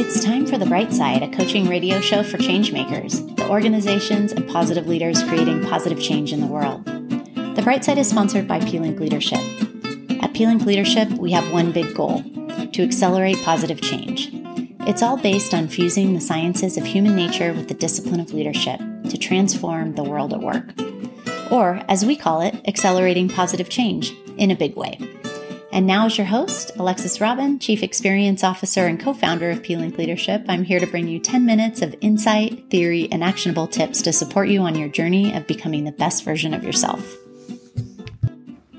It's time for The Bright Side, a coaching radio show for changemakers, the organizations and positive leaders creating positive change in the world. The Bright Side is sponsored by pLink Leadership. At pLink Leadership, we have one big goal to accelerate positive change. It's all based on fusing the sciences of human nature with the discipline of leadership to transform the world at work. Or, as we call it, accelerating positive change in a big way. And now, as your host, Alexis Robin, Chief Experience Officer and co founder of pLink Leadership, I'm here to bring you 10 minutes of insight, theory, and actionable tips to support you on your journey of becoming the best version of yourself.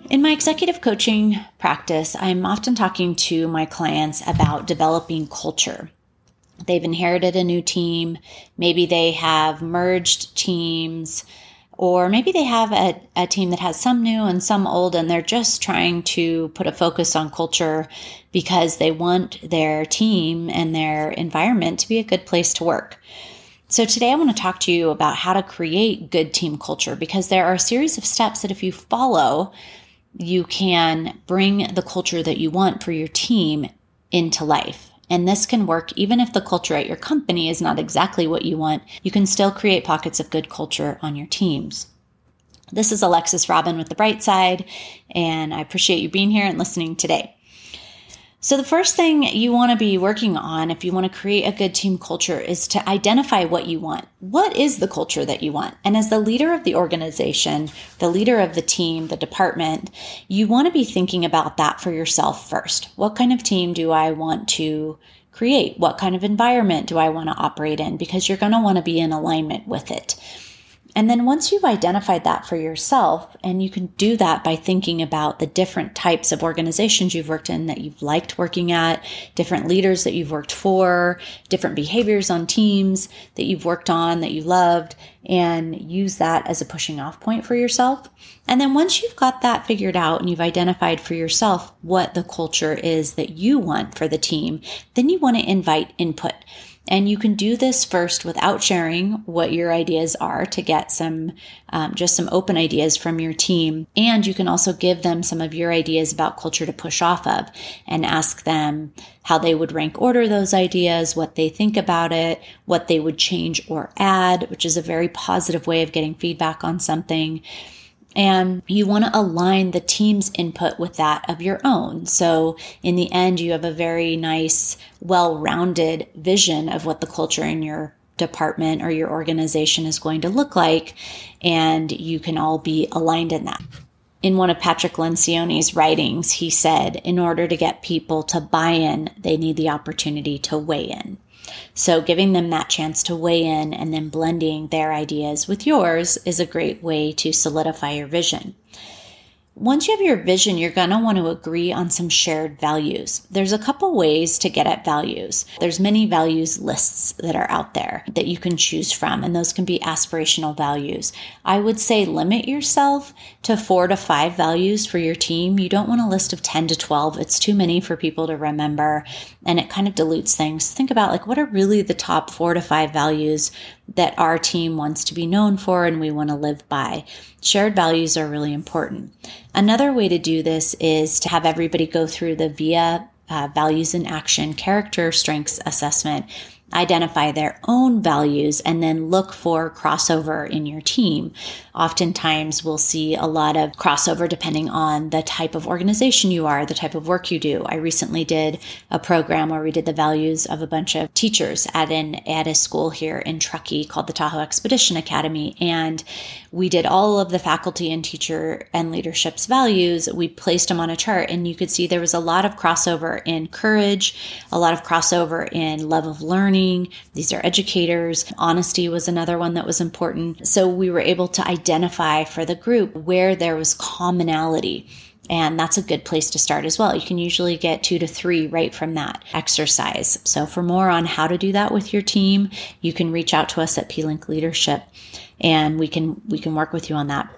In my executive coaching practice, I'm often talking to my clients about developing culture. They've inherited a new team, maybe they have merged teams or maybe they have a, a team that has some new and some old, and they're just trying to put a focus on culture because they want their team and their environment to be a good place to work. So, today I want to talk to you about how to create good team culture because there are a series of steps that if you follow, you can bring the culture that you want for your team into life. And this can work even if the culture at your company is not exactly what you want. You can still create pockets of good culture on your teams. This is Alexis Robin with The Bright Side, and I appreciate you being here and listening today. So, the first thing you want to be working on if you want to create a good team culture is to identify what you want. What is the culture that you want? And as the leader of the organization, the leader of the team, the department, you want to be thinking about that for yourself first. What kind of team do I want to create? What kind of environment do I want to operate in? Because you're going to want to be in alignment with it. And then once you've identified that for yourself, and you can do that by thinking about the different types of organizations you've worked in that you've liked working at, different leaders that you've worked for, different behaviors on teams that you've worked on that you loved, and use that as a pushing off point for yourself. And then once you've got that figured out and you've identified for yourself what the culture is that you want for the team, then you want to invite input. And you can do this first without sharing what your ideas are to get some, um, just some open ideas from your team. And you can also give them some of your ideas about culture to push off of and ask them how they would rank order those ideas, what they think about it, what they would change or add, which is a very positive way of getting feedback on something. And you want to align the team's input with that of your own. So, in the end, you have a very nice, well rounded vision of what the culture in your department or your organization is going to look like. And you can all be aligned in that. In one of Patrick Lencioni's writings, he said, in order to get people to buy in, they need the opportunity to weigh in. So, giving them that chance to weigh in and then blending their ideas with yours is a great way to solidify your vision. Once you have your vision, you're going to want to agree on some shared values. There's a couple ways to get at values. There's many values lists that are out there that you can choose from, and those can be aspirational values. I would say limit yourself to four to five values for your team. You don't want a list of 10 to 12. It's too many for people to remember, and it kind of dilutes things. Think about like what are really the top four to five values that our team wants to be known for and we want to live by. Shared values are really important. Another way to do this is to have everybody go through the VIA uh, values in action character strengths assessment identify their own values and then look for crossover in your team. Oftentimes, we'll see a lot of crossover depending on the type of organization you are, the type of work you do. I recently did a program where we did the values of a bunch of teachers at an at a school here in Truckee called the Tahoe Expedition Academy, and we did all of the faculty and teacher and leadership's values. We placed them on a chart, and you could see there was a lot of crossover in courage, a lot of crossover in love of learning learning. These are educators. Honesty was another one that was important. So we were able to identify for the group where there was commonality. And that's a good place to start as well. You can usually get two to three right from that exercise. So, for more on how to do that with your team, you can reach out to us at pLink Leadership and we can we can work with you on that.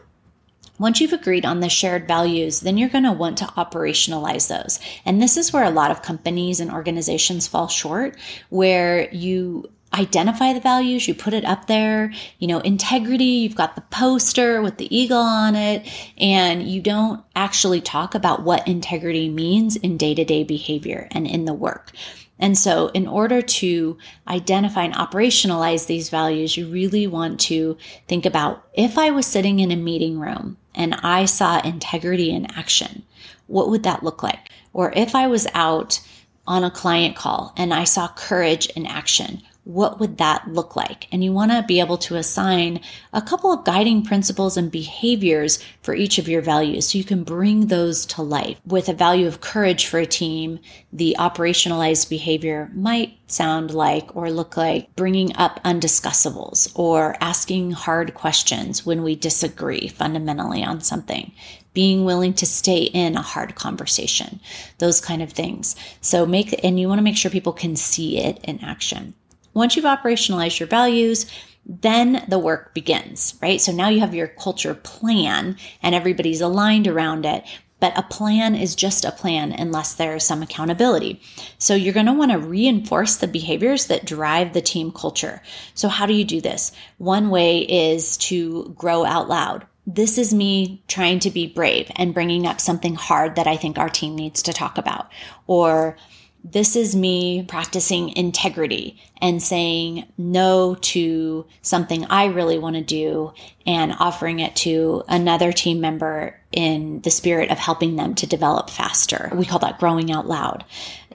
Once you've agreed on the shared values, then you're going to want to operationalize those. And this is where a lot of companies and organizations fall short, where you identify the values, you put it up there, you know, integrity, you've got the poster with the eagle on it, and you don't actually talk about what integrity means in day to day behavior and in the work. And so, in order to identify and operationalize these values, you really want to think about if I was sitting in a meeting room and I saw integrity in action, what would that look like? Or if I was out on a client call and I saw courage in action, what would that look like? And you want to be able to assign a couple of guiding principles and behaviors for each of your values so you can bring those to life. With a value of courage for a team, the operationalized behavior might sound like or look like bringing up undiscussables or asking hard questions when we disagree fundamentally on something being willing to stay in a hard conversation, those kind of things. So make, and you want to make sure people can see it in action. Once you've operationalized your values, then the work begins, right? So now you have your culture plan and everybody's aligned around it. But a plan is just a plan unless there is some accountability. So you're going to want to reinforce the behaviors that drive the team culture. So how do you do this? One way is to grow out loud. This is me trying to be brave and bringing up something hard that I think our team needs to talk about. Or this is me practicing integrity and saying no to something I really want to do and offering it to another team member in the spirit of helping them to develop faster. We call that growing out loud.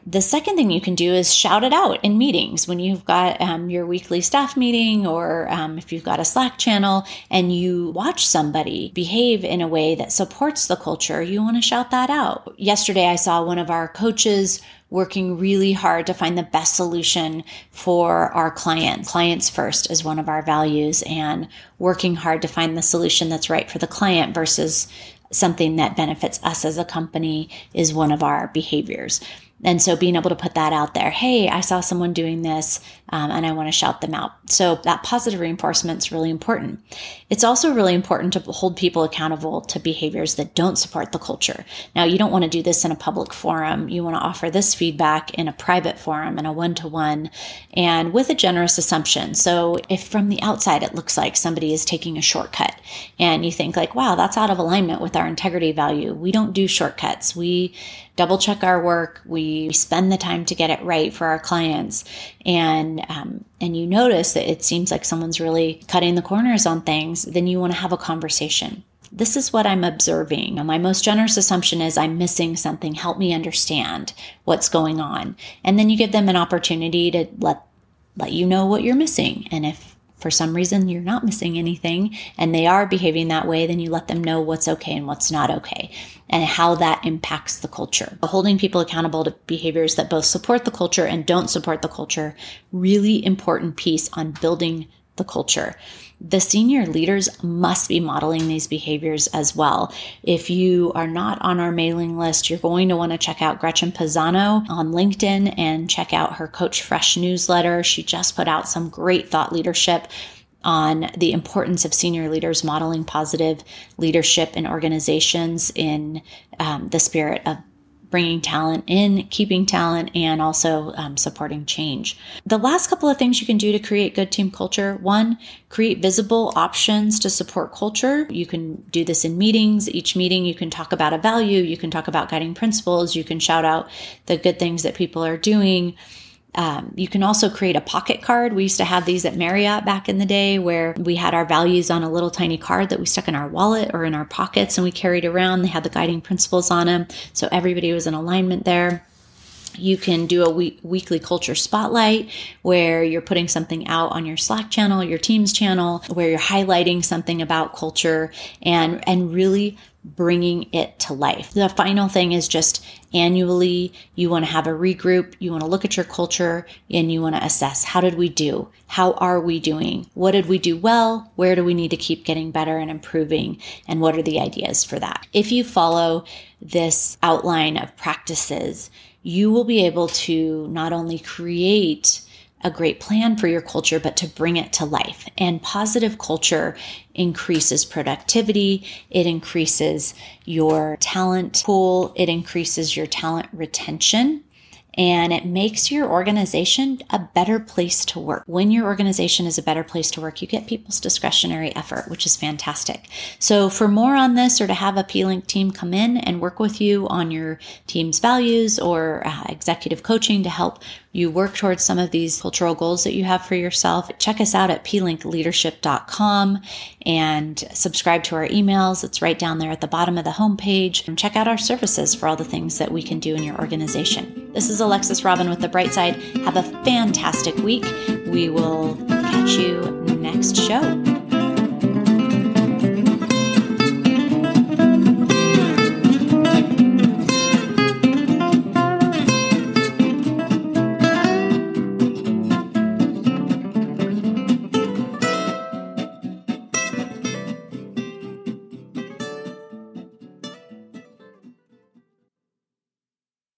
The second thing you can do is shout it out in meetings when you've got um, your weekly staff meeting or um, if you've got a Slack channel and you watch somebody behave in a way that supports the culture, you want to shout that out. Yesterday, I saw one of our coaches working really hard to find the best solution for our clients. Clients first is one of our values, and working hard to find the solution that's right for the client versus something that benefits us as a company is one of our behaviors. And so being able to put that out there, hey, I saw someone doing this um, and I want to shout them out. So that positive reinforcement is really important. It's also really important to hold people accountable to behaviors that don't support the culture. Now, you don't want to do this in a public forum. You want to offer this feedback in a private forum, in a one to one, and with a generous assumption. So if from the outside it looks like somebody is taking a shortcut and you think like, wow, that's out of alignment with our integrity value, we don't do shortcuts. We double check our work. We spend the time to get it right for our clients. And, um, and you notice that it seems like someone's really cutting the corners on things, then you want to have a conversation. This is what I'm observing. My most generous assumption is I'm missing something. Help me understand what's going on. And then you give them an opportunity to let let you know what you're missing. And if for some reason you're not missing anything and they are behaving that way, then you let them know what's okay and what's not okay and how that impacts the culture. Holding people accountable to behaviors that both support the culture and don't support the culture, really important piece on building the culture. The senior leaders must be modeling these behaviors as well. If you are not on our mailing list, you're going to want to check out Gretchen Pisano on LinkedIn and check out her Coach Fresh newsletter. She just put out some great thought leadership on the importance of senior leaders modeling positive leadership in organizations in um, the spirit of bringing talent in, keeping talent, and also um, supporting change. The last couple of things you can do to create good team culture one, create visible options to support culture. You can do this in meetings. Each meeting, you can talk about a value, you can talk about guiding principles, you can shout out the good things that people are doing. Um, you can also create a pocket card. We used to have these at Marriott back in the day where we had our values on a little tiny card that we stuck in our wallet or in our pockets and we carried around. They had the guiding principles on them. So everybody was in alignment there. You can do a week, weekly culture spotlight where you're putting something out on your Slack channel, your Teams channel, where you're highlighting something about culture and, and really bringing it to life. The final thing is just annually, you want to have a regroup, you want to look at your culture, and you want to assess how did we do? How are we doing? What did we do well? Where do we need to keep getting better and improving? And what are the ideas for that? If you follow this outline of practices, you will be able to not only create a great plan for your culture, but to bring it to life. And positive culture increases productivity, it increases your talent pool, it increases your talent retention. and it makes your organization a better place to work. When your organization is a better place to work, you get people's discretionary effort, which is fantastic. So, for more on this or to have a pLink team come in and work with you on your team's values or uh, executive coaching to help you work towards some of these cultural goals that you have for yourself, check us out at plinkleadership.com and subscribe to our emails. It's right down there at the bottom of the homepage. And check out our services for all the things that we can do in your organization. This is Alexis Robin with The Bright Side. Have a fantastic week. We will catch you next show.